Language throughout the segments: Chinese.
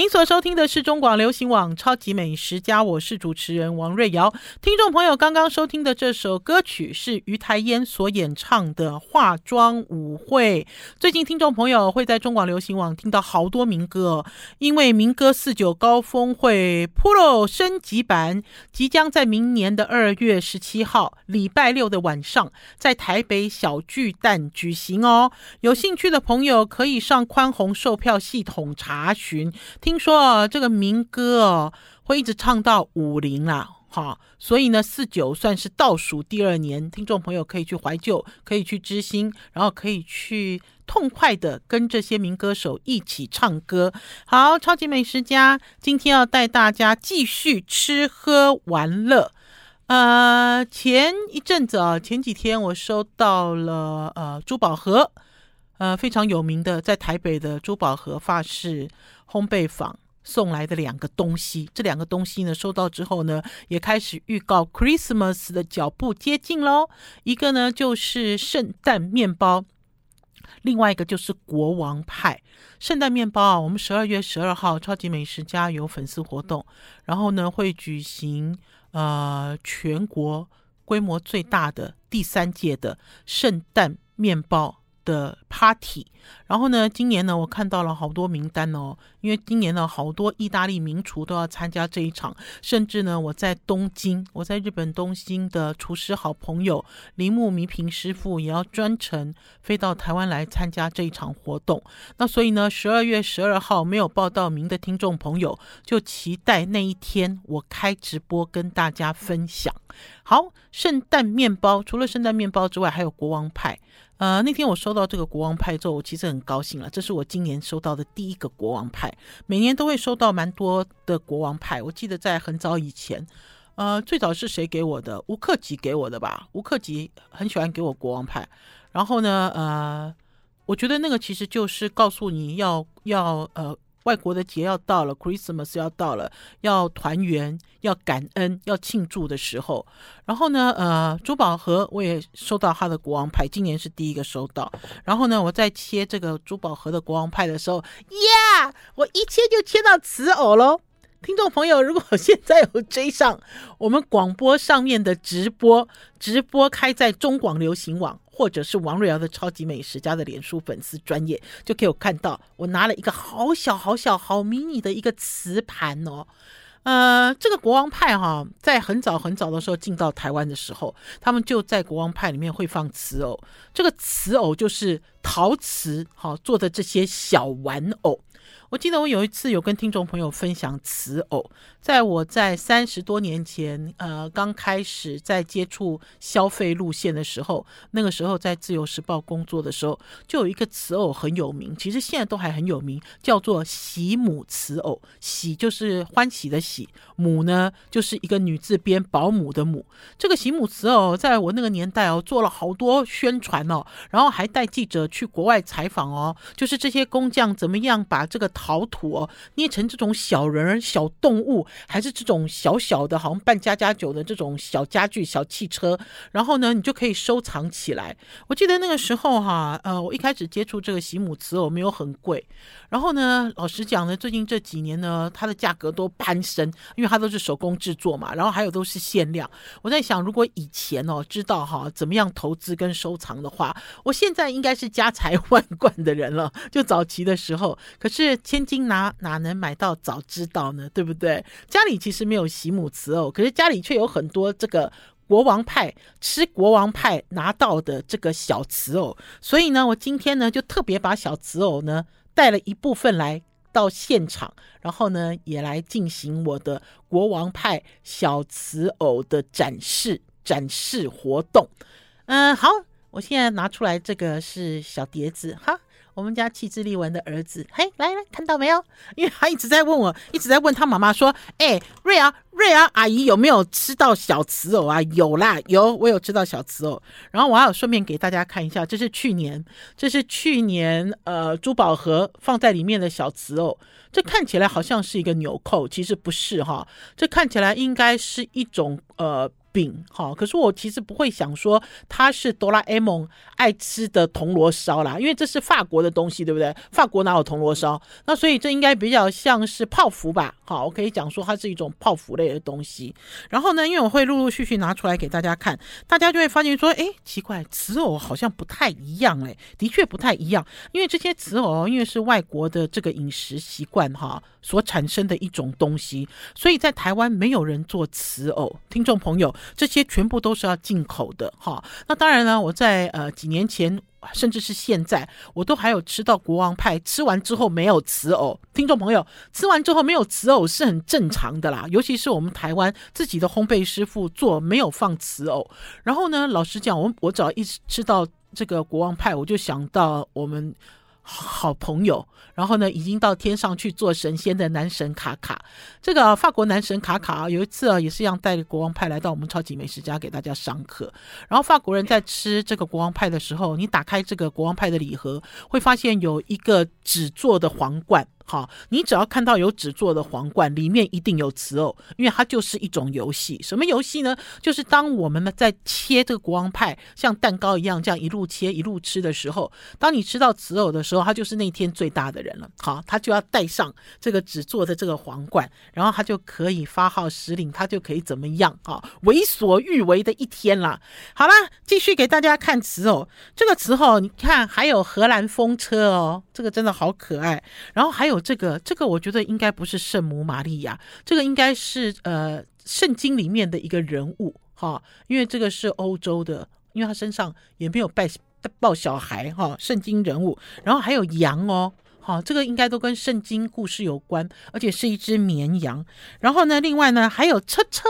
您所收听的是中广流行网《超级美食家》，我是主持人王瑞瑶。听众朋友刚刚收听的这首歌曲是于台烟所演唱的《化妆舞会》。最近听众朋友会在中广流行网听到好多民歌，因为民歌四九高峰会 Pro 升级版即将在明年的二月十七号礼拜六的晚上在台北小巨蛋举行哦。有兴趣的朋友可以上宽宏售票系统查询。听听说这个民歌哦，会一直唱到五零啦，哈，所以呢，四九算是倒数第二年，听众朋友可以去怀旧，可以去知心，然后可以去痛快的跟这些民歌手一起唱歌。好，超级美食家今天要带大家继续吃喝玩乐。呃，前一阵子啊，前几天我收到了呃珠宝盒，呃非常有名的在台北的珠宝盒发饰。烘焙坊送来的两个东西，这两个东西呢，收到之后呢，也开始预告 Christmas 的脚步接近喽。一个呢就是圣诞面包，另外一个就是国王派。圣诞面包啊，我们十二月十二号超级美食家有粉丝活动，然后呢会举行呃全国规模最大的第三届的圣诞面包的 party，然后呢，今年呢，我看到了好多名单哦，因为今年呢，好多意大利名厨都要参加这一场，甚至呢，我在东京，我在日本东京的厨师好朋友铃木弥平师傅也要专程飞到台湾来参加这一场活动。那所以呢，十二月十二号没有报到名的听众朋友，就期待那一天我开直播跟大家分享。好，圣诞面包除了圣诞面包之外，还有国王派。呃，那天我收到这个国王派之后，我其实很高兴了。这是我今年收到的第一个国王派，每年都会收到蛮多的国王派。我记得在很早以前，呃，最早是谁给我的？吴克吉给我的吧？吴克吉很喜欢给我国王派。然后呢，呃，我觉得那个其实就是告诉你要要呃。外国的节要到了，Christmas 要到了，要团圆、要感恩、要庆祝的时候。然后呢，呃，珠宝盒我也收到他的国王牌，今年是第一个收到。然后呢，我在切这个珠宝盒的国王派的时候，呀，我一切就切到瓷藕喽。听众朋友，如果现在有追上我们广播上面的直播，直播开在中广流行网。或者是王瑞瑶的超级美食家的脸书粉丝专业，就可以看到我拿了一个好小好小好迷你的一个瓷盘哦。呃，这个国王派哈、在很早很早的时候进到台湾的时候，他们就在国王派里面会放瓷偶。这个瓷偶就是陶瓷哈、做的这些小玩偶。我记得我有一次有跟听众朋友分享瓷偶，在我在三十多年前，呃，刚开始在接触消费路线的时候，那个时候在自由时报工作的时候，就有一个瓷偶很有名，其实现在都还很有名，叫做喜母瓷偶。喜就是欢喜的喜，母呢就是一个女字边保姆的母。这个喜母瓷偶在我那个年代哦，做了好多宣传哦，然后还带记者去国外采访哦，就是这些工匠怎么样把这个。陶土哦，捏成这种小人儿、小动物，还是这种小小的，好像扮家家酒的这种小家具、小汽车，然后呢，你就可以收藏起来。我记得那个时候哈，呃，我一开始接触这个席姆瓷偶没有很贵，然后呢，老实讲呢，最近这几年呢，它的价格都攀升，因为它都是手工制作嘛，然后还有都是限量。我在想，如果以前哦知道哈怎么样投资跟收藏的话，我现在应该是家财万贯的人了。就早期的时候，可是。千金哪哪能买到早知道呢？对不对？家里其实没有喜母瓷偶，可是家里却有很多这个国王派吃国王派拿到的这个小瓷偶。所以呢，我今天呢就特别把小瓷偶呢带了一部分来到现场，然后呢也来进行我的国王派小瓷偶的展示展示活动。嗯，好，我现在拿出来这个是小碟子哈。我们家气质丽文的儿子，嘿，来来，看到没有？因为他一直在问我，一直在问他妈妈说：“哎，瑞儿，瑞儿阿姨有没有吃到小瓷偶啊？”有啦，有，我有吃到小瓷偶。然后我还有顺便给大家看一下，这是去年，这是去年呃珠宝盒放在里面的小瓷偶。这看起来好像是一个纽扣，其实不是哈。这看起来应该是一种呃饼，好，可是我其实不会想说它是哆啦 A 梦爱吃的铜锣烧啦，因为这是法国的东西，对不对？法国哪有铜锣烧？那所以这应该比较像是泡芙吧，好，我可以讲说它是一种泡芙类的东西。然后呢，因为我会陆陆续续拿出来给大家看，大家就会发现说，哎，奇怪，瓷藕好像不太一样，哎，的确不太一样，因为这些瓷藕因为是外国的这个饮食习惯哈所产生的一种东西，所以在台湾没有人做瓷藕，听众朋友。这些全部都是要进口的哈。那当然呢，我在呃几年前，甚至是现在，我都还有吃到国王派，吃完之后没有瓷藕。听众朋友，吃完之后没有瓷藕是很正常的啦，尤其是我们台湾自己的烘焙师傅做没有放瓷藕。然后呢，老实讲，我我只要一吃到这个国王派，我就想到我们。好朋友，然后呢，已经到天上去做神仙的男神卡卡。这个法国男神卡卡啊有一次啊，也是一样带着国王派来到我们超级美食家给大家上课。然后法国人在吃这个国王派的时候，你打开这个国王派的礼盒，会发现有一个纸做的皇冠。好，你只要看到有纸做的皇冠，里面一定有瓷偶，因为它就是一种游戏。什么游戏呢？就是当我们呢在切这个国王派，像蛋糕一样这样一路切一路吃的时候，当你吃到瓷偶的时候，他就是那天最大的人了。好，他就要戴上这个纸做的这个皇冠，然后他就可以发号施令，他就可以怎么样？啊，为所欲为的一天啦。好啦，继续给大家看瓷偶。这个瓷藕，你看还有荷兰风车哦，这个真的好可爱。然后还有。这个这个，我觉得应该不是圣母玛利亚，这个应该是呃圣经里面的一个人物哈，因为这个是欧洲的，因为他身上也没有抱抱小孩哈，圣经人物，然后还有羊哦，好，这个应该都跟圣经故事有关，而且是一只绵羊。然后呢，另外呢还有车车，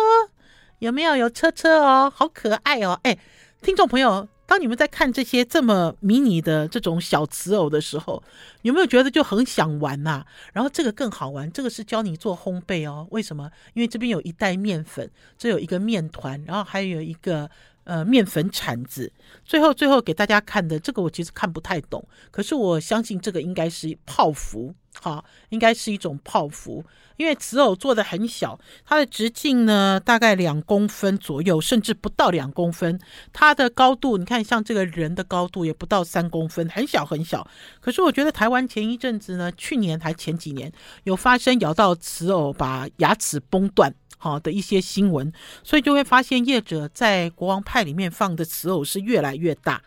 有没有有车车哦，好可爱哦，哎，听众朋友。当你们在看这些这么迷你的这种小瓷偶的时候，有没有觉得就很想玩呐、啊？然后这个更好玩，这个是教你做烘焙哦。为什么？因为这边有一袋面粉，这有一个面团，然后还有一个呃面粉铲子。最后最后给大家看的这个我其实看不太懂，可是我相信这个应该是泡芙。好，应该是一种泡芙，因为瓷藕做的很小，它的直径呢大概两公分左右，甚至不到两公分。它的高度，你看像这个人的高度也不到三公分，很小很小。可是我觉得台湾前一阵子呢，去年还前几年有发生咬到瓷藕把牙齿崩断好的一些新闻，所以就会发现业者在国王派里面放的瓷偶是越来越大。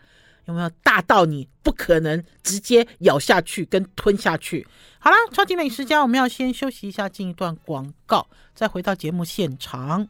有没有大到你不可能直接咬下去跟吞下去？好啦，超级美食家，我们要先休息一下，进一段广告，再回到节目现场。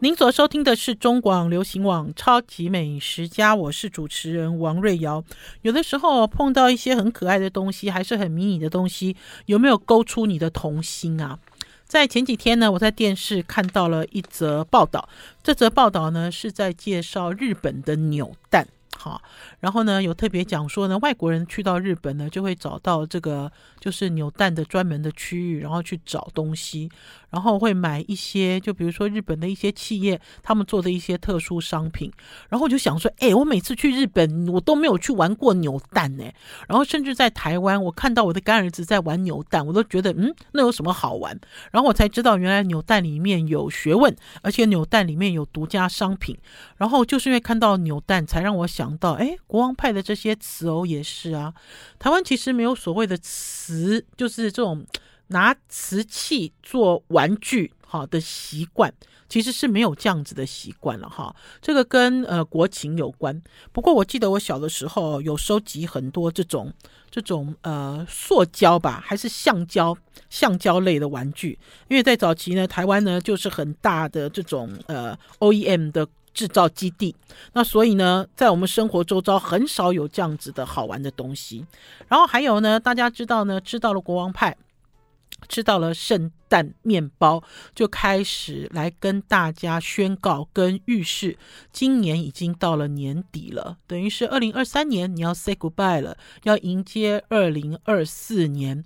您所收听的是中广流行网超级美食家，我是主持人王瑞瑶。有的时候碰到一些很可爱的东西，还是很迷你的东西，有没有勾出你的童心啊？在前几天呢，我在电视看到了一则报道。这则报道呢，是在介绍日本的扭蛋。好，然后呢，有特别讲说呢，外国人去到日本呢，就会找到这个就是扭蛋的专门的区域，然后去找东西，然后会买一些，就比如说日本的一些企业他们做的一些特殊商品。然后我就想说，哎，我每次去日本，我都没有去玩过扭蛋呢。然后甚至在台湾，我看到我的干儿子在玩扭蛋，我都觉得，嗯，那有什么好玩？然后我才知道，原来扭蛋里面有学问，而且扭蛋里面有独家商品。然后就是因为看到扭蛋，才让我想。想到哎，国王派的这些瓷偶也是啊。台湾其实没有所谓的瓷，就是这种拿瓷器做玩具哈的习惯，其实是没有这样子的习惯了哈。这个跟呃国情有关。不过我记得我小的时候有收集很多这种这种呃塑胶吧，还是橡胶橡胶类的玩具。因为在早期呢，台湾呢就是很大的这种呃 OEM 的。制造基地，那所以呢，在我们生活周遭很少有这样子的好玩的东西。然后还有呢，大家知道呢，吃到了国王派，吃到了圣诞面包，就开始来跟大家宣告跟预示，今年已经到了年底了，等于是二零二三年你要 say goodbye 了，要迎接二零二四年。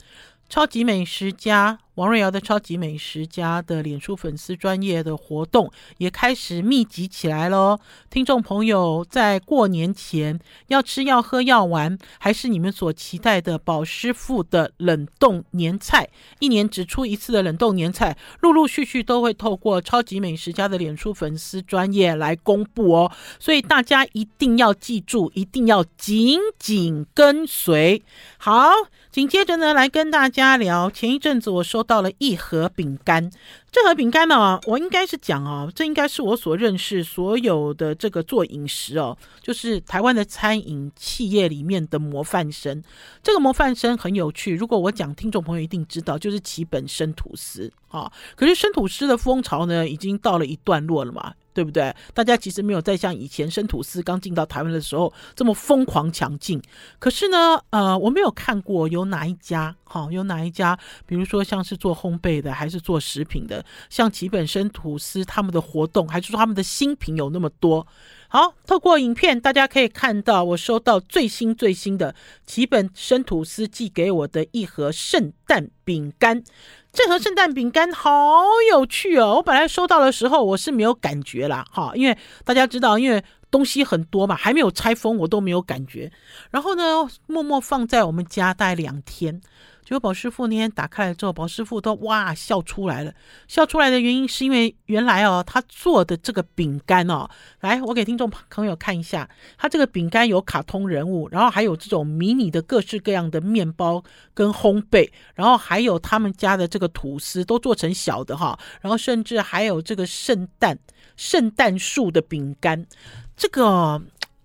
超级美食家王瑞瑶的超级美食家的脸书粉丝专业的活动也开始密集起来喽。听众朋友，在过年前要吃要喝要玩，还是你们所期待的宝师傅的冷冻年菜？一年只出一次的冷冻年菜，陆陆续续都会透过超级美食家的脸书粉丝专业来公布哦。所以大家一定要记住，一定要紧紧跟随。好。紧接着呢，来跟大家聊。前一阵子我收到了一盒饼干，这盒饼干呢，我应该是讲哦，这应该是我所认识所有的这个做饮食哦，就是台湾的餐饮企业里面的模范生。这个模范生很有趣，如果我讲，听众朋友一定知道，就是其本生吐司啊。可是生吐司的风潮呢，已经到了一段落了嘛。对不对？大家其实没有再像以前生吐司刚进到台湾的时候这么疯狂抢进。可是呢，呃，我没有看过有哪一家，哈、哦，有哪一家，比如说像是做烘焙的，还是做食品的，像吉本生吐司他们的活动，还是说他们的新品有那么多。好，透过影片大家可以看到，我收到最新最新的吉本生吐司寄给我的一盒圣诞饼干。这盒圣诞饼干好有趣哦！我本来收到的时候我是没有感觉啦，哈，因为大家知道，因为东西很多嘛，还没有拆封，我都没有感觉。然后呢，默默放在我们家待两天。结果宝师傅那天打开来之后，宝师傅都哇笑出来了。笑出来的原因是因为原来哦，他做的这个饼干哦，来我给听众朋友看一下，他这个饼干有卡通人物，然后还有这种迷你的各式各样的面包跟烘焙，然后还有他们家的这个吐司都做成小的哈，然后甚至还有这个圣诞圣诞树的饼干，这个。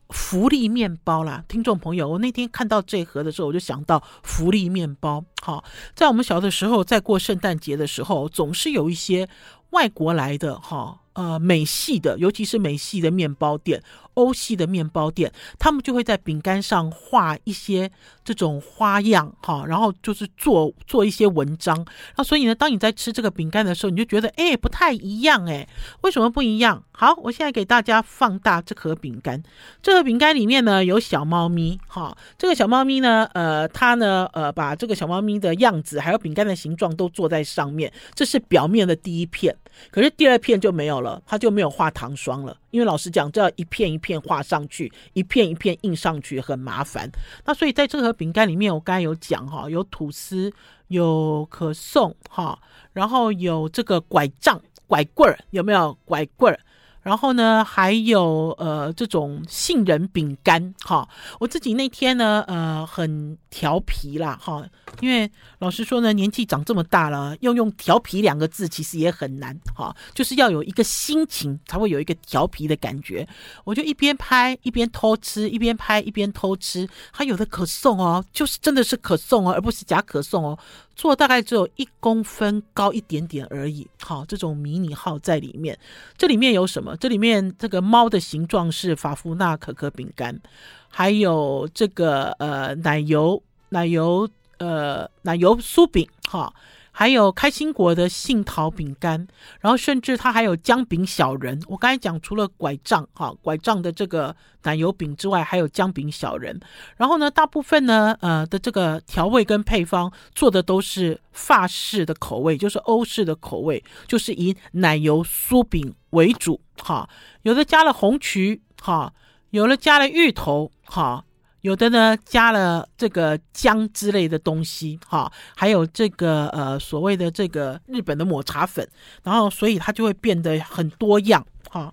福利面包啦，听众朋友，我那天看到这盒的时候，我就想到福利面包。好，在我们小的时候，在过圣诞节的时候，总是有一些外国来的哈。呃，美系的，尤其是美系的面包店、欧系的面包店，他们就会在饼干上画一些这种花样，哈，然后就是做做一些文章。那所以呢，当你在吃这个饼干的时候，你就觉得，哎，不太一样，哎，为什么不一样？好，我现在给大家放大这盒饼干。这个饼干里面呢，有小猫咪，哈，这个小猫咪呢，呃，它呢，呃，把这个小猫咪的样子还有饼干的形状都做在上面，这是表面的第一片。可是第二片就没有了，它就没有画糖霜了，因为老实讲，这要一片一片画上去，一片一片印上去很麻烦。那所以在这盒饼干里面，我刚才有讲哈，有吐司，有可颂哈，然后有这个拐杖、拐棍儿，有没有拐棍儿？然后呢，还有呃这种杏仁饼干哈，我自己那天呢呃很调皮啦哈，因为老实说呢，年纪长这么大了，要用调皮两个字其实也很难哈，就是要有一个心情才会有一个调皮的感觉。我就一边拍一边偷吃，一边拍一边偷吃。还有的可颂哦，就是真的是可颂哦，而不是假可颂哦。做大概只有一公分高一点点而已，好，这种迷你号在里面。这里面有什么？这里面这个猫的形状是法芙娜可可饼干，还有这个呃奶油奶油呃奶油酥饼，哈。还有开心果的杏桃饼干，然后甚至它还有姜饼小人。我刚才讲，除了拐杖哈，拐杖的这个奶油饼之外，还有姜饼小人。然后呢，大部分呢，呃的这个调味跟配方做的都是法式的口味，就是欧式的口味，就是以奶油酥饼为主哈。有的加了红曲哈，有的加了芋头哈。有的呢，加了这个姜之类的东西，哈，还有这个呃所谓的这个日本的抹茶粉，然后所以它就会变得很多样，哈，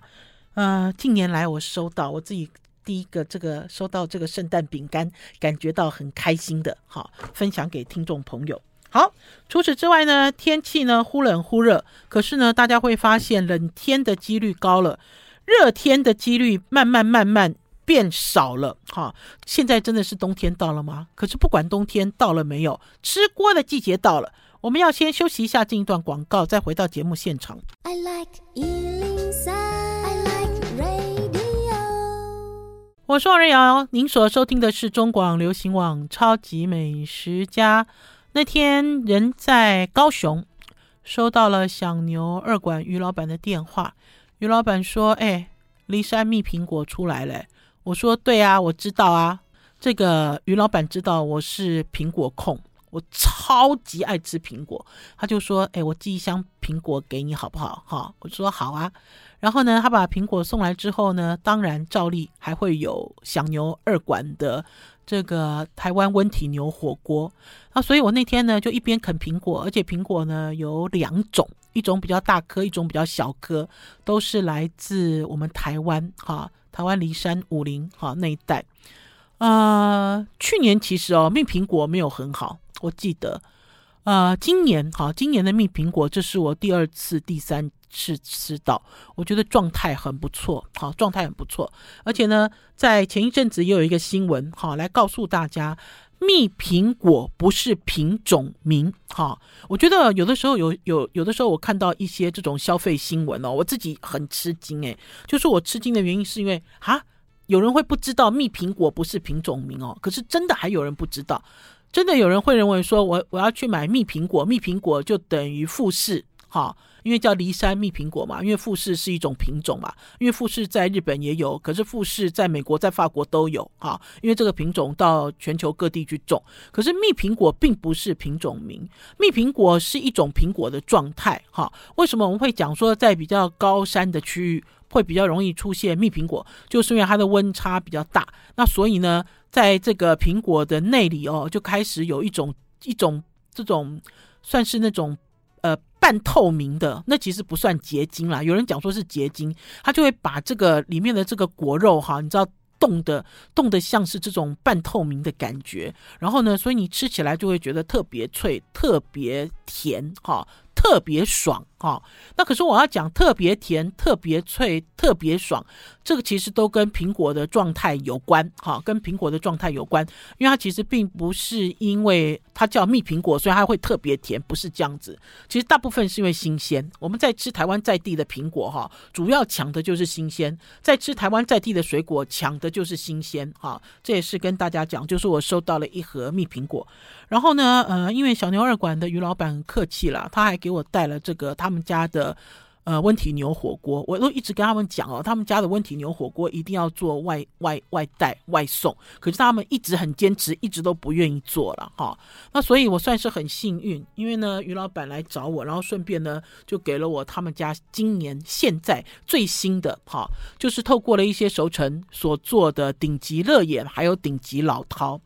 呃，近年来我收到我自己第一个这个收到这个圣诞饼干，感觉到很开心的，哈，分享给听众朋友。好，除此之外呢，天气呢忽冷忽热，可是呢，大家会发现冷天的几率高了，热天的几率慢慢慢慢。变少了哈，现在真的是冬天到了吗？可是不管冬天到了没有，吃锅的季节到了。我们要先休息一下，进一段广告，再回到节目现场。I like 103, I like radio。我是王瑞瑶，您所收听的是中广流行网《超级美食家》。那天人在高雄，收到了响牛二馆于老板的电话，于老板说：“哎，骊山蜜苹果出来了。”我说对啊，我知道啊。这个于老板知道我是苹果控，我超级爱吃苹果。他就说：“哎，我寄一箱苹果给你好不好？”哈，我说好啊。然后呢，他把苹果送来之后呢，当然照例还会有响牛二馆的这个台湾温体牛火锅。啊，所以我那天呢就一边啃苹果，而且苹果呢有两种，一种比较大颗，一种比较小颗，都是来自我们台湾哈，台湾梨山武林哈那一带。呃，去年其实哦，蜜苹果没有很好，我记得。呃，今年哈，今年的蜜苹果，这是我第二次、第三次吃到，我觉得状态很不错，好，状态很不错。而且呢，在前一阵子又有一个新闻，哈，来告诉大家，蜜苹果不是品种名，哈。我觉得有的时候有有有的时候，我看到一些这种消费新闻哦，我自己很吃惊，诶，就是我吃惊的原因是因为哈。有人会不知道蜜苹果不是品种名哦，可是真的还有人不知道，真的有人会认为说我我要去买蜜苹果，蜜苹果就等于富士，哈，因为叫梨山蜜苹果嘛，因为富士是一种品种嘛，因为富士在日本也有，可是富士在美国、在法国都有，哈，因为这个品种到全球各地去种，可是蜜苹果并不是品种名，蜜苹果是一种苹果的状态，哈，为什么我们会讲说在比较高山的区域？会比较容易出现蜜苹果，就是因为它的温差比较大。那所以呢，在这个苹果的内里哦，就开始有一种一种这种算是那种呃半透明的，那其实不算结晶啦。有人讲说是结晶，它就会把这个里面的这个果肉哈，你知道冻的冻的像是这种半透明的感觉。然后呢，所以你吃起来就会觉得特别脆、特别甜哈。特别爽哈、哦，那可是我要讲特别甜、特别脆、特别爽，这个其实都跟苹果的状态有关哈、跟苹果的状态有关，因为它其实并不是因为它叫蜜苹果，所以它会特别甜，不是这样子。其实大部分是因为新鲜。我们在吃台湾在地的苹果哈，主要抢的就是新鲜，在吃台湾在地的水果抢的就是新鲜哈。这也是跟大家讲，就是我收到了一盒蜜苹果，然后呢，呃，因为小牛二馆的于老板很客气了，他还给我带了这个他们家的呃温体牛火锅，我都一直跟他们讲哦，他们家的温体牛火锅一定要做外外外带外送，可是他们一直很坚持，一直都不愿意做了哈。那所以我算是很幸运，因为呢于老板来找我，然后顺便呢就给了我他们家今年现在最新的哈，就是透过了一些熟成所做的顶级乐眼，还有顶级老饕。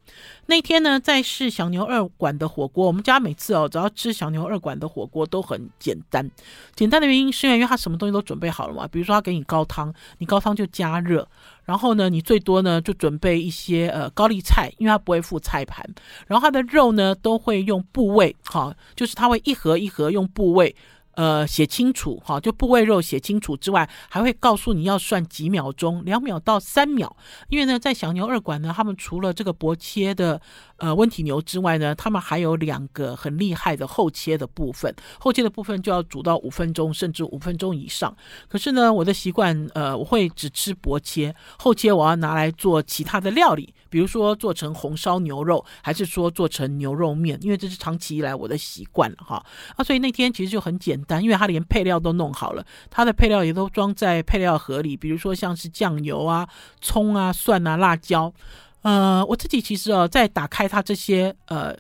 那天呢，在试小牛二馆的火锅。我们家每次哦，只要吃小牛二馆的火锅都很简单。简单的原因是因为，他什么东西都准备好了嘛。比如说，他给你高汤，你高汤就加热。然后呢，你最多呢就准备一些呃高丽菜，因为他不会附菜盘。然后他的肉呢都会用部位，哈，就是他会一盒一盒用部位。呃，写清楚哈，就部位肉写清楚之外，还会告诉你要算几秒钟，两秒到三秒。因为呢，在小牛二馆呢，他们除了这个薄切的呃温体牛之外呢，他们还有两个很厉害的厚切的部分，厚切的部分就要煮到五分钟，甚至五分钟以上。可是呢，我的习惯呃，我会只吃薄切，厚切我要拿来做其他的料理，比如说做成红烧牛肉，还是说做成牛肉面，因为这是长期以来我的习惯了哈。啊，所以那天其实就很简单。因为它连配料都弄好了，它的配料也都装在配料盒里，比如说像是酱油啊、葱啊、蒜啊、辣椒。呃，我自己其实哦，在打开它这些呃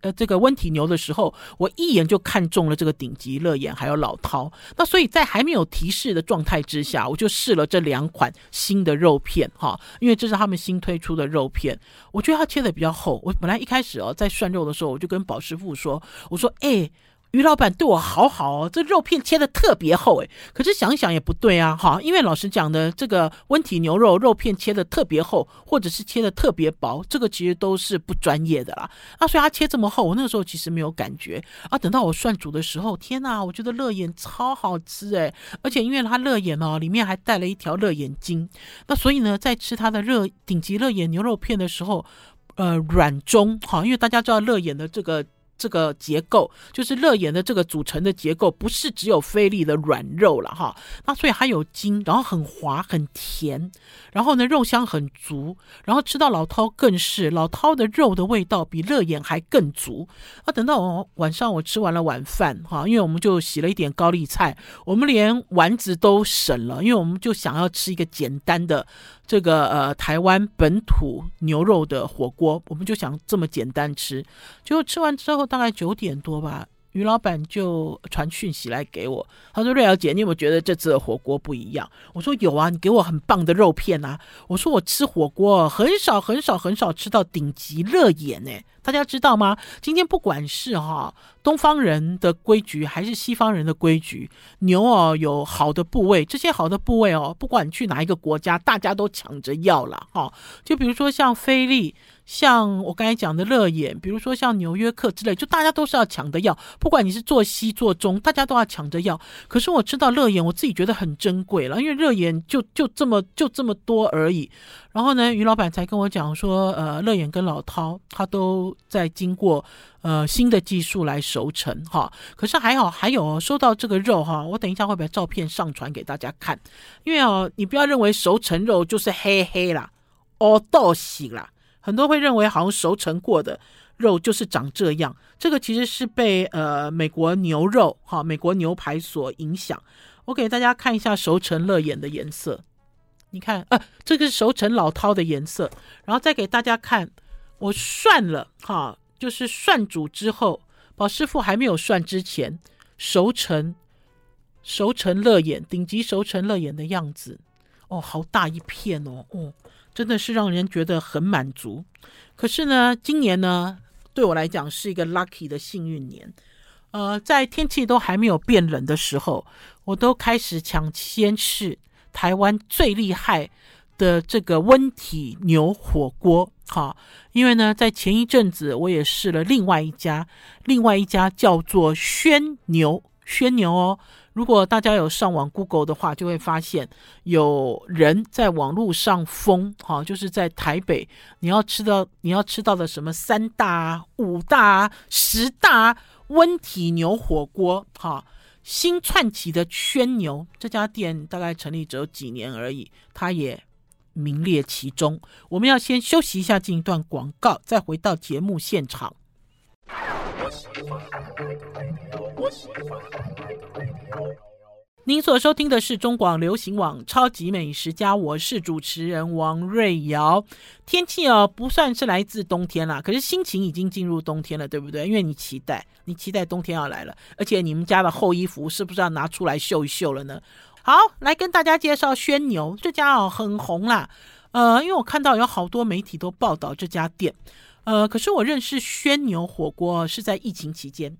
呃这个温体牛的时候，我一眼就看中了这个顶级乐眼还有老饕。那所以在还没有提示的状态之下，我就试了这两款新的肉片哈，因为这是他们新推出的肉片，我觉得它切的比较厚。我本来一开始哦在涮肉的时候，我就跟宝师傅说，我说哎。于老板对我好好哦，这肉片切的特别厚诶，可是想想也不对啊，哈，因为老实讲的，这个温体牛肉肉片切的特别厚，或者是切的特别薄，这个其实都是不专业的啦。啊，所以他切这么厚，我那个时候其实没有感觉啊。等到我涮煮的时候，天呐，我觉得乐眼超好吃诶，而且因为它乐眼哦，里面还带了一条乐眼筋，那所以呢，在吃它的热顶级乐眼牛肉片的时候，呃，软中哈，因为大家知道乐眼的这个。这个结构就是乐眼的这个组成的结构，不是只有菲力的软肉了哈，那所以还有筋，然后很滑很甜，然后呢肉香很足，然后吃到老饕更是老饕的肉的味道比乐眼还更足。啊，等到我晚上我吃完了晚饭哈，因为我们就洗了一点高丽菜，我们连丸子都省了，因为我们就想要吃一个简单的。这个呃台湾本土牛肉的火锅，我们就想这么简单吃，结果吃完之后大概九点多吧。于老板就传讯息来给我，他说：“瑞瑶姐，你有没有觉得这次的火锅不一样？”我说：“有啊，你给我很棒的肉片啊。”我说：“我吃火锅很少很少很少吃到顶级热眼呢。”大家知道吗？今天不管是哈东方人的规矩还是西方人的规矩，牛哦有好的部位，这些好的部位哦，不管去哪一个国家，大家都抢着要了哈。就比如说像菲力，像我刚才讲的乐眼，比如说像纽约客之类，就大家都是要抢着要，不管你是做西做中，大家都要抢着要。可是我知道乐眼，我自己觉得很珍贵了，因为乐眼就就这么就这么多而已。然后呢，于老板才跟我讲说，呃，乐眼跟老涛他都在经过呃新的技术来熟成哈。可是还好，还有收到这个肉哈，我等一下会把照片上传给大家看。因为哦，你不要认为熟成肉就是黑黑啦，哦，都是啦。很多会认为好像熟成过的肉就是长这样，这个其实是被呃美国牛肉哈、美国牛排所影响。我给大家看一下熟成乐眼的颜色。你看，呃，这个是熟成老饕的颜色，然后再给大家看，我涮了哈，就是涮煮之后，宝师傅还没有涮之前，熟成熟成乐眼，顶级熟成乐眼的样子，哦，好大一片哦，哦，真的是让人觉得很满足。可是呢，今年呢，对我来讲是一个 lucky 的幸运年，呃，在天气都还没有变冷的时候，我都开始抢先试。台湾最厉害的这个温体牛火锅，哈，因为呢，在前一阵子我也试了另外一家，另外一家叫做轩牛，轩牛哦。如果大家有上网 Google 的话，就会发现有人在网络上疯，哈，就是在台北，你要吃到你要吃到的什么三大、五大、十大温体牛火锅，哈。新窜起的圈牛这家店大概成立只有几年而已，它也名列其中。我们要先休息一下，进一段广告，再回到节目现场。您所收听的是中广流行网《超级美食家》，我是主持人王瑞瑶。天气哦，不算是来自冬天啦，可是心情已经进入冬天了，对不对？因为你期待，你期待冬天要来了，而且你们家的厚衣服是不是要拿出来秀一秀了呢？好，来跟大家介绍轩牛这家哦，很红啦。呃，因为我看到有好多媒体都报道这家店，呃，可是我认识轩牛火锅是在疫情期间。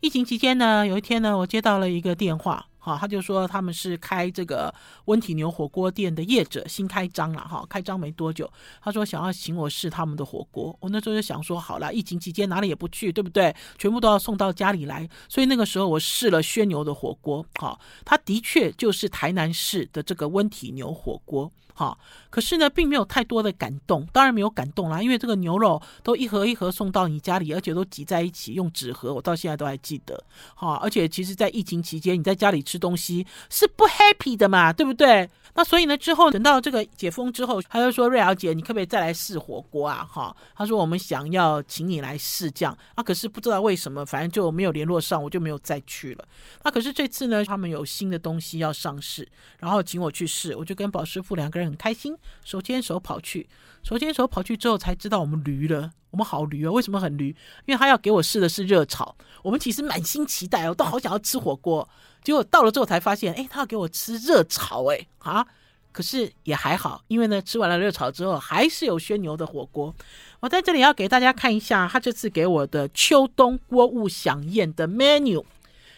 疫情期间呢，有一天呢，我接到了一个电话。啊，他就说他们是开这个温体牛火锅店的业者，新开张了哈，开张没多久。他说想要请我试他们的火锅，我那时候就想说，好了，疫情期间哪里也不去，对不对？全部都要送到家里来，所以那个时候我试了宣牛的火锅，好，他的确就是台南市的这个温体牛火锅。好，可是呢，并没有太多的感动，当然没有感动啦，因为这个牛肉都一盒一盒送到你家里，而且都挤在一起，用纸盒，我到现在都还记得。好，而且其实，在疫情期间，你在家里吃东西是不 happy 的嘛，对不对？那所以呢，之后等到这个解封之后，他就说：“瑞瑶姐，你可不可以再来试火锅啊？”哈，他说：“我们想要请你来试酱啊，可是不知道为什么，反正就没有联络上，我就没有再去了。那可是这次呢，他们有新的东西要上市，然后请我去试，我就跟宝师傅两个人。很开心，手牵手跑去，手牵手跑去之后才知道我们驴了，我们好驴哦。为什么很驴？因为他要给我试的是热炒，我们其实满心期待哦，都好想要吃火锅，结果到了之后才发现，哎，他要给我吃热炒，哎啊，可是也还好，因为呢，吃完了热炒之后，还是有轩牛的火锅。我在这里要给大家看一下，他这次给我的秋冬锅物饗宴的 menu。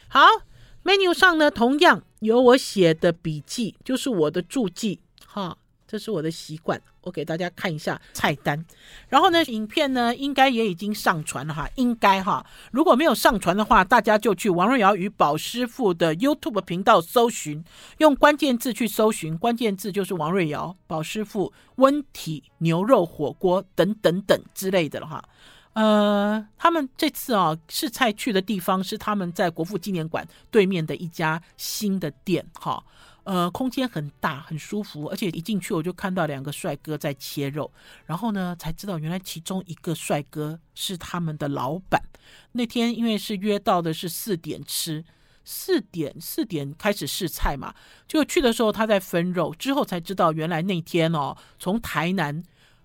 好，menu 上呢，同样有我写的笔记，就是我的注记。哈，这是我的习惯，我给大家看一下菜单。然后呢，影片呢应该也已经上传了哈，应该哈。如果没有上传的话，大家就去王瑞瑶与宝师傅的 YouTube 频道搜寻，用关键字去搜寻，关键字就是王瑞瑶、宝师傅、温体牛肉火锅等等等之类的了哈。呃，他们这次啊试菜去的地方是他们在国父纪念馆对面的一家新的店哈。呃，空间很大，很舒服，而且一进去我就看到两个帅哥在切肉，然后呢才知道原来其中一个帅哥是他们的老板。那天因为是约到的是四点吃，四点四点开始试菜嘛，就去的时候他在分肉，之后才知道原来那天哦，从台南。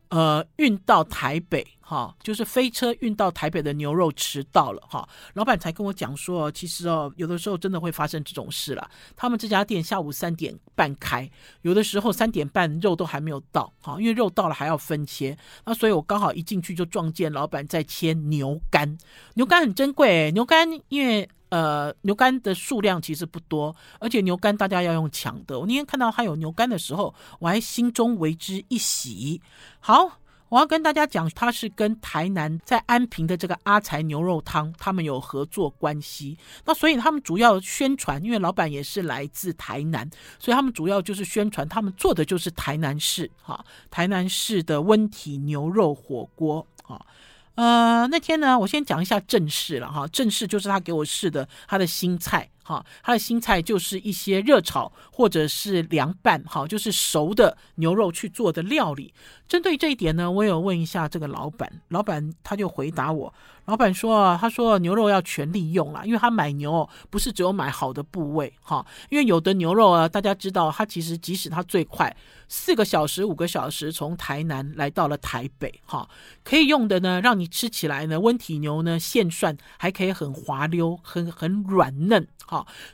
呃，运到台北哈，就是飞车运到台北的牛肉迟到了哈，老板才跟我讲说，其实哦，有的时候真的会发生这种事了。他们这家店下午三点半开，有的时候三点半肉都还没有到哈，因为肉到了还要分切，那所以我刚好一进去就撞见老板在切牛肝，牛肝很珍贵，牛肝因为。呃，牛肝的数量其实不多，而且牛肝大家要用抢的。我那天看到他有牛肝的时候，我还心中为之一喜。好，我要跟大家讲，他是跟台南在安平的这个阿财牛肉汤，他们有合作关系。那所以他们主要宣传，因为老板也是来自台南，所以他们主要就是宣传，他们做的就是台南市哈，台南市的温体牛肉火锅啊。呃，那天呢，我先讲一下正事了哈。正事就是他给我试的他的新菜哈，他的新菜就是一些热炒或者是凉拌哈，就是熟的牛肉去做的料理。针对这一点呢，我有问一下这个老板，老板他就回答我。老板说啊：“他说牛肉要全利用啦，因为他买牛不是只有买好的部位哈，因为有的牛肉啊，大家知道，它其实即使它最快四个小时、五个小时从台南来到了台北哈，可以用的呢，让你吃起来呢，温体牛呢现涮还可以很滑溜、很很软嫩。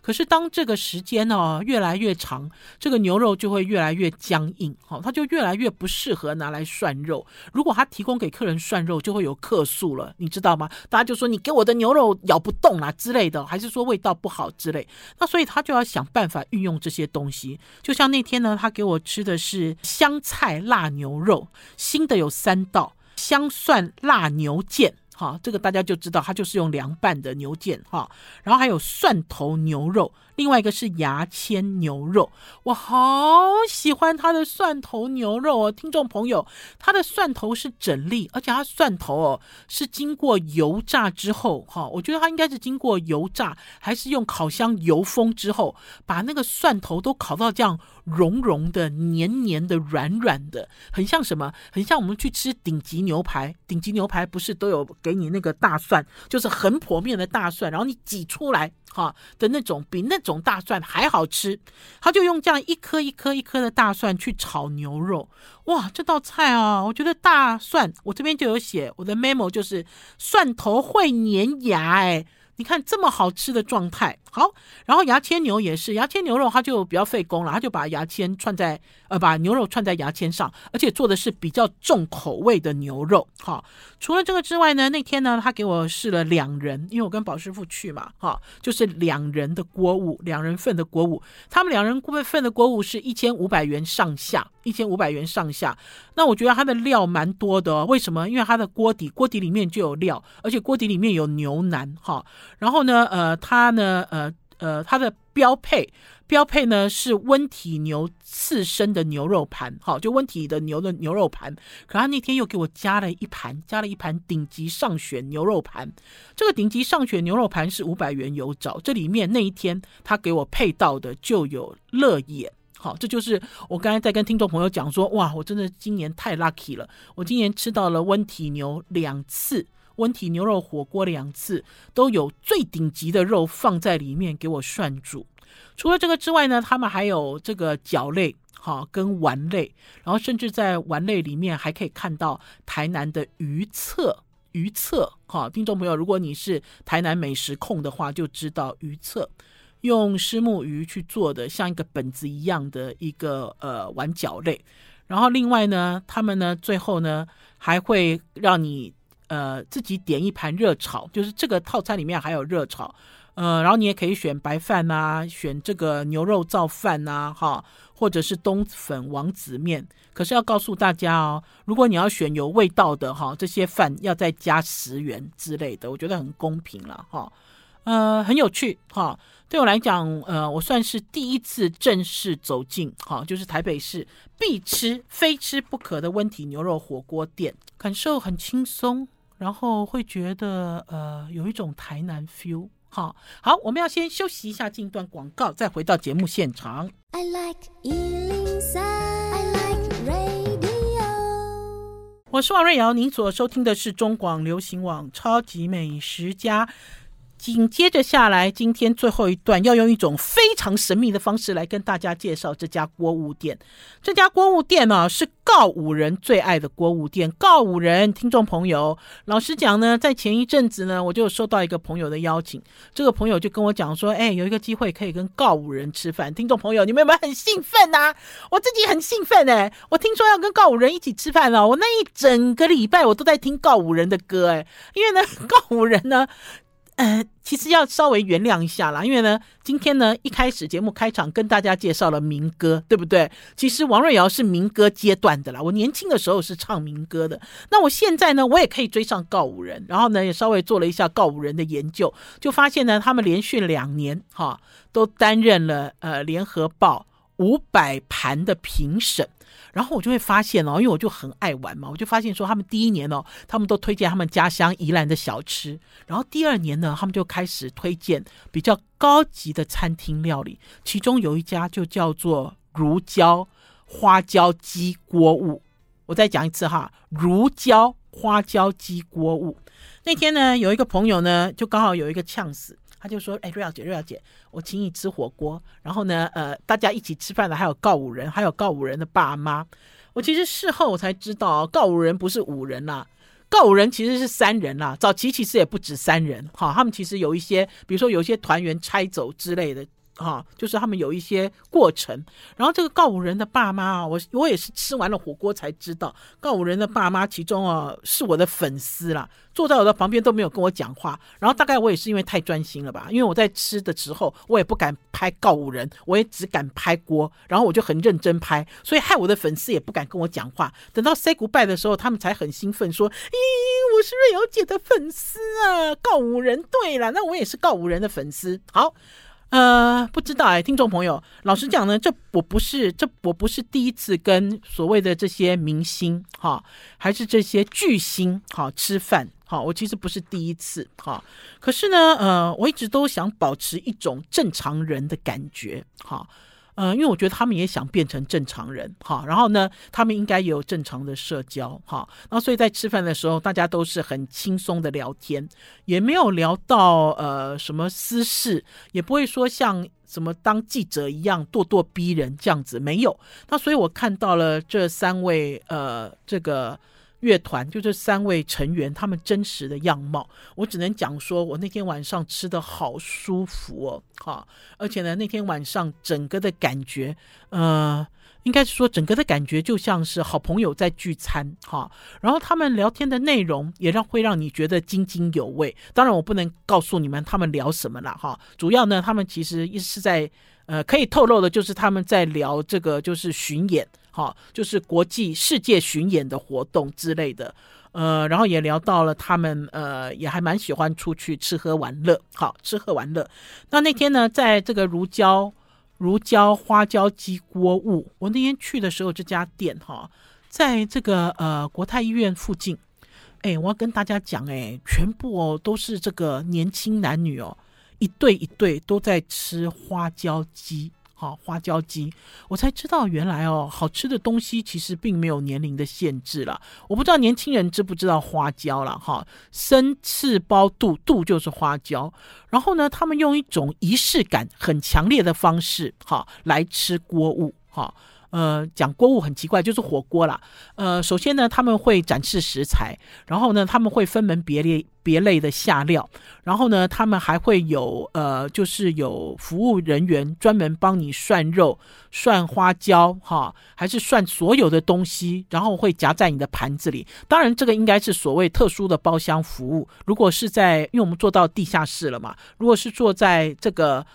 可是当这个时间呢越来越长，这个牛肉就会越来越僵硬哈，它就越来越不适合拿来涮肉。如果他提供给客人涮肉，就会有客诉了，你知道吗？”大家就说你给我的牛肉咬不动啊之类的，还是说味道不好之类，那所以他就要想办法运用这些东西。就像那天呢，他给我吃的是香菜辣牛肉，新的有三道香蒜辣牛腱。哈，这个大家就知道，它就是用凉拌的牛腱哈，然后还有蒜头牛肉，另外一个是牙签牛肉，我好喜欢它的蒜头牛肉哦，听众朋友，它的蒜头是整粒，而且它蒜头哦是经过油炸之后哈，我觉得它应该是经过油炸，还是用烤箱油封之后，把那个蒜头都烤到这样。融融的、黏黏的、软软的，很像什么？很像我们去吃顶级牛排。顶级牛排不是都有给你那个大蒜，就是横剖面的大蒜，然后你挤出来哈的那种，比那种大蒜还好吃。他就用这样一颗一颗一颗的大蒜去炒牛肉，哇，这道菜啊，我觉得大蒜，我这边就有写，我的 memo 就是蒜头会粘牙，哎。你看这么好吃的状态，好，然后牙签牛也是，牙签牛肉它就比较费工了，它就把牙签串在呃，把牛肉串在牙签上，而且做的是比较重口味的牛肉。好，除了这个之外呢，那天呢，他给我试了两人，因为我跟宝师傅去嘛，哈，就是两人的锅物，两人份的锅物，他们两人份的锅物是一千五百元上下，一千五百元上下。那我觉得它的料蛮多的，为什么？因为它的锅底，锅底里面就有料，而且锅底里面有牛腩，哈。然后呢，呃，它呢，呃，呃，它的标配标配呢是温体牛刺身的牛肉盘，好，就温体的牛的牛肉盘。可他那天又给我加了一盘，加了一盘顶级上选牛肉盘。这个顶级上选牛肉盘是五百元有找，这里面那一天他给我配到的就有乐眼，好，这就是我刚才在跟听众朋友讲说，哇，我真的今年太 lucky 了，我今年吃到了温体牛两次。温体牛肉火锅两次都有最顶级的肉放在里面给我涮煮。除了这个之外呢，他们还有这个饺类，哈，跟丸类，然后甚至在丸类里面还可以看到台南的鱼册，鱼册，哈，听众朋友，如果你是台南美食控的话，就知道鱼册用虱目鱼去做的，像一个本子一样的一个呃丸饺类。然后另外呢，他们呢最后呢还会让你。呃，自己点一盘热炒，就是这个套餐里面还有热炒，呃，然后你也可以选白饭、啊，选这个牛肉燥饭呐、啊，哈，或者是冬粉王子面。可是要告诉大家哦，如果你要选有味道的哈，这些饭要再加十元之类的，我觉得很公平了哈，呃，很有趣哈。对我来讲，呃，我算是第一次正式走进哈，就是台北市必吃、非吃不可的温体牛肉火锅店，感受很轻松。然后会觉得呃有一种台南 feel，好，好，我们要先休息一下，进段广告，再回到节目现场。I like 103, I like radio。我是王瑞瑶，您所收听的是中广流行网超级美食家。紧接着下来，今天最后一段要用一种非常神秘的方式来跟大家介绍这家锅物店。这家锅物店呢、是告五人最爱的锅物店。告五人，听众朋友，老实讲呢，在前一阵子呢，我就收到一个朋友的邀请，这个朋友就跟我讲说，哎，有一个机会可以跟告五人吃饭。听众朋友，你们有没有很兴奋呐、啊？我自己很兴奋哎，我听说要跟告五人一起吃饭了，我那一整个礼拜我都在听告五人的歌哎，因为呢，告五人呢。呃，其实要稍微原谅一下啦，因为呢，今天呢一开始节目开场跟大家介绍了民歌，对不对？其实王瑞瑶是民歌阶段的啦，我年轻的时候是唱民歌的。那我现在呢，我也可以追上告五人，然后呢也稍微做了一下告五人的研究，就发现呢，他们连续两年哈都担任了呃联合报五百盘的评审。然后我就会发现哦，因为我就很爱玩嘛，我就发现说他们第一年哦，他们都推荐他们家乡宜兰的小吃，然后第二年呢，他们就开始推荐比较高级的餐厅料理，其中有一家就叫做如椒花椒鸡锅物。我再讲一次哈，如椒花椒鸡锅物。那天呢，有一个朋友呢，就刚好有一个呛死。他就说：“哎，瑞瑶姐，瑞瑶姐，我请你吃火锅。然后呢，呃，大家一起吃饭的还有告五人，还有告五人的爸妈。我其实事后我才知道，告五人不是五人啦，告五人其实是三人啦。早期其实也不止三人，哈，他们其实有一些，比如说有一些团员拆走之类的。”哈、哦，就是他们有一些过程，然后这个告五人的爸妈啊，我我也是吃完了火锅才知道，告五人的爸妈其中啊是我的粉丝啦，坐在我的旁边都没有跟我讲话，然后大概我也是因为太专心了吧，因为我在吃的时候我也不敢拍告五人，我也只敢拍锅，然后我就很认真拍，所以害我的粉丝也不敢跟我讲话，等到 say goodbye 的时候，他们才很兴奋说，咦，我是瑞瑶姐的粉丝啊，告五人，对了，那我也是告五人的粉丝，好。呃，不知道哎，听众朋友，老实讲呢，这我不是，这我不是第一次跟所谓的这些明星哈，还是这些巨星哈吃饭哈，我其实不是第一次哈，可是呢，呃，我一直都想保持一种正常人的感觉哈。呃，因为我觉得他们也想变成正常人，哈，然后呢，他们应该也有正常的社交，哈，然后所以在吃饭的时候，大家都是很轻松的聊天，也没有聊到呃什么私事，也不会说像什么当记者一样咄咄逼人这样子，没有。那所以我看到了这三位呃这个。乐团就这三位成员，他们真实的样貌，我只能讲说，我那天晚上吃得好舒服哦，哈，而且呢，那天晚上整个的感觉，呃，应该是说整个的感觉就像是好朋友在聚餐，哈，然后他们聊天的内容也让会让你觉得津津有味。当然，我不能告诉你们他们聊什么了，哈，主要呢，他们其实一是在，呃，可以透露的就是他们在聊这个就是巡演。好，就是国际世界巡演的活动之类的，呃，然后也聊到了他们，呃，也还蛮喜欢出去吃喝玩乐，好，吃喝玩乐。那那天呢，在这个如椒如椒花椒鸡锅物，我那天去的时候，这家店哈，在这个呃国泰医院附近，哎，我要跟大家讲，哎，全部哦都是这个年轻男女哦，一对一对都在吃花椒鸡。好，花椒鸡，我才知道原来哦，好吃的东西其实并没有年龄的限制了。我不知道年轻人知不知道花椒了哈，生吃包肚，肚就是花椒。然后呢，他们用一种仪式感很强烈的方式，哈，来吃锅物，哈。呃，讲锅物很奇怪，就是火锅啦。呃，首先呢，他们会展示食材，然后呢，他们会分门别类别类的下料，然后呢，他们还会有呃，就是有服务人员专门帮你涮肉、涮花椒，哈，还是涮所有的东西，然后会夹在你的盘子里。当然，这个应该是所谓特殊的包厢服务。如果是在，因为我们做到地下室了嘛，如果是坐在这个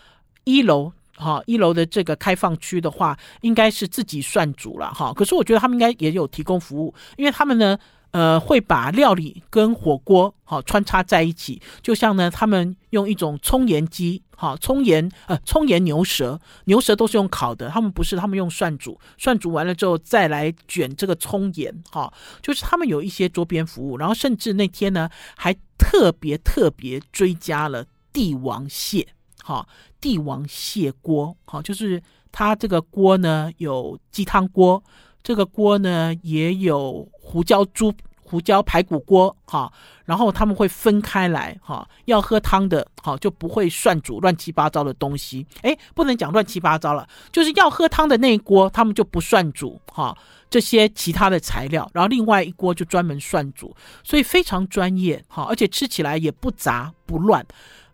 一楼。哈，一楼的这个开放区的话，应该是自己涮煮了哈。可是我觉得他们应该也有提供服务，因为他们呢，呃，会把料理跟火锅好穿插在一起，就像呢，他们用一种葱盐鸡，哈，葱盐呃葱盐牛舌，牛舌都是用烤的，他们不是，他们用涮煮，涮煮完了之后再来卷这个葱盐，哈，就是他们有一些桌边服务，然后甚至那天呢，还特别特别追加了帝王蟹。好，帝王蟹锅，好，就是它这个锅呢有鸡汤锅，这个锅呢也有胡椒猪胡椒排骨锅，哈，然后他们会分开来，哈，要喝汤的，哈，就不会涮煮乱七八糟的东西，哎，不能讲乱七八糟了，就是要喝汤的那一锅，他们就不涮煮，哈，这些其他的材料，然后另外一锅就专门涮煮，所以非常专业，哈，而且吃起来也不杂不乱，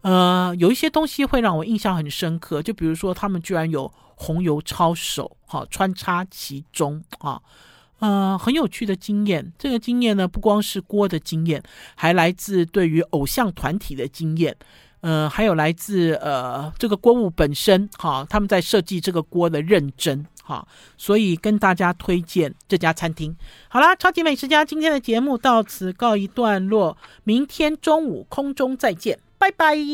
呃，有一些东西会让我印象很深刻，就比如说他们居然有红油抄手，哈，穿插其中，啊。呃，很有趣的经验。这个经验呢，不光是锅的经验，还来自对于偶像团体的经验。呃，还有来自呃这个锅物本身，哈，他们在设计这个锅的认真，哈，所以跟大家推荐这家餐厅。好啦，超级美食家今天的节目到此告一段落，明天中午空中再见，拜拜。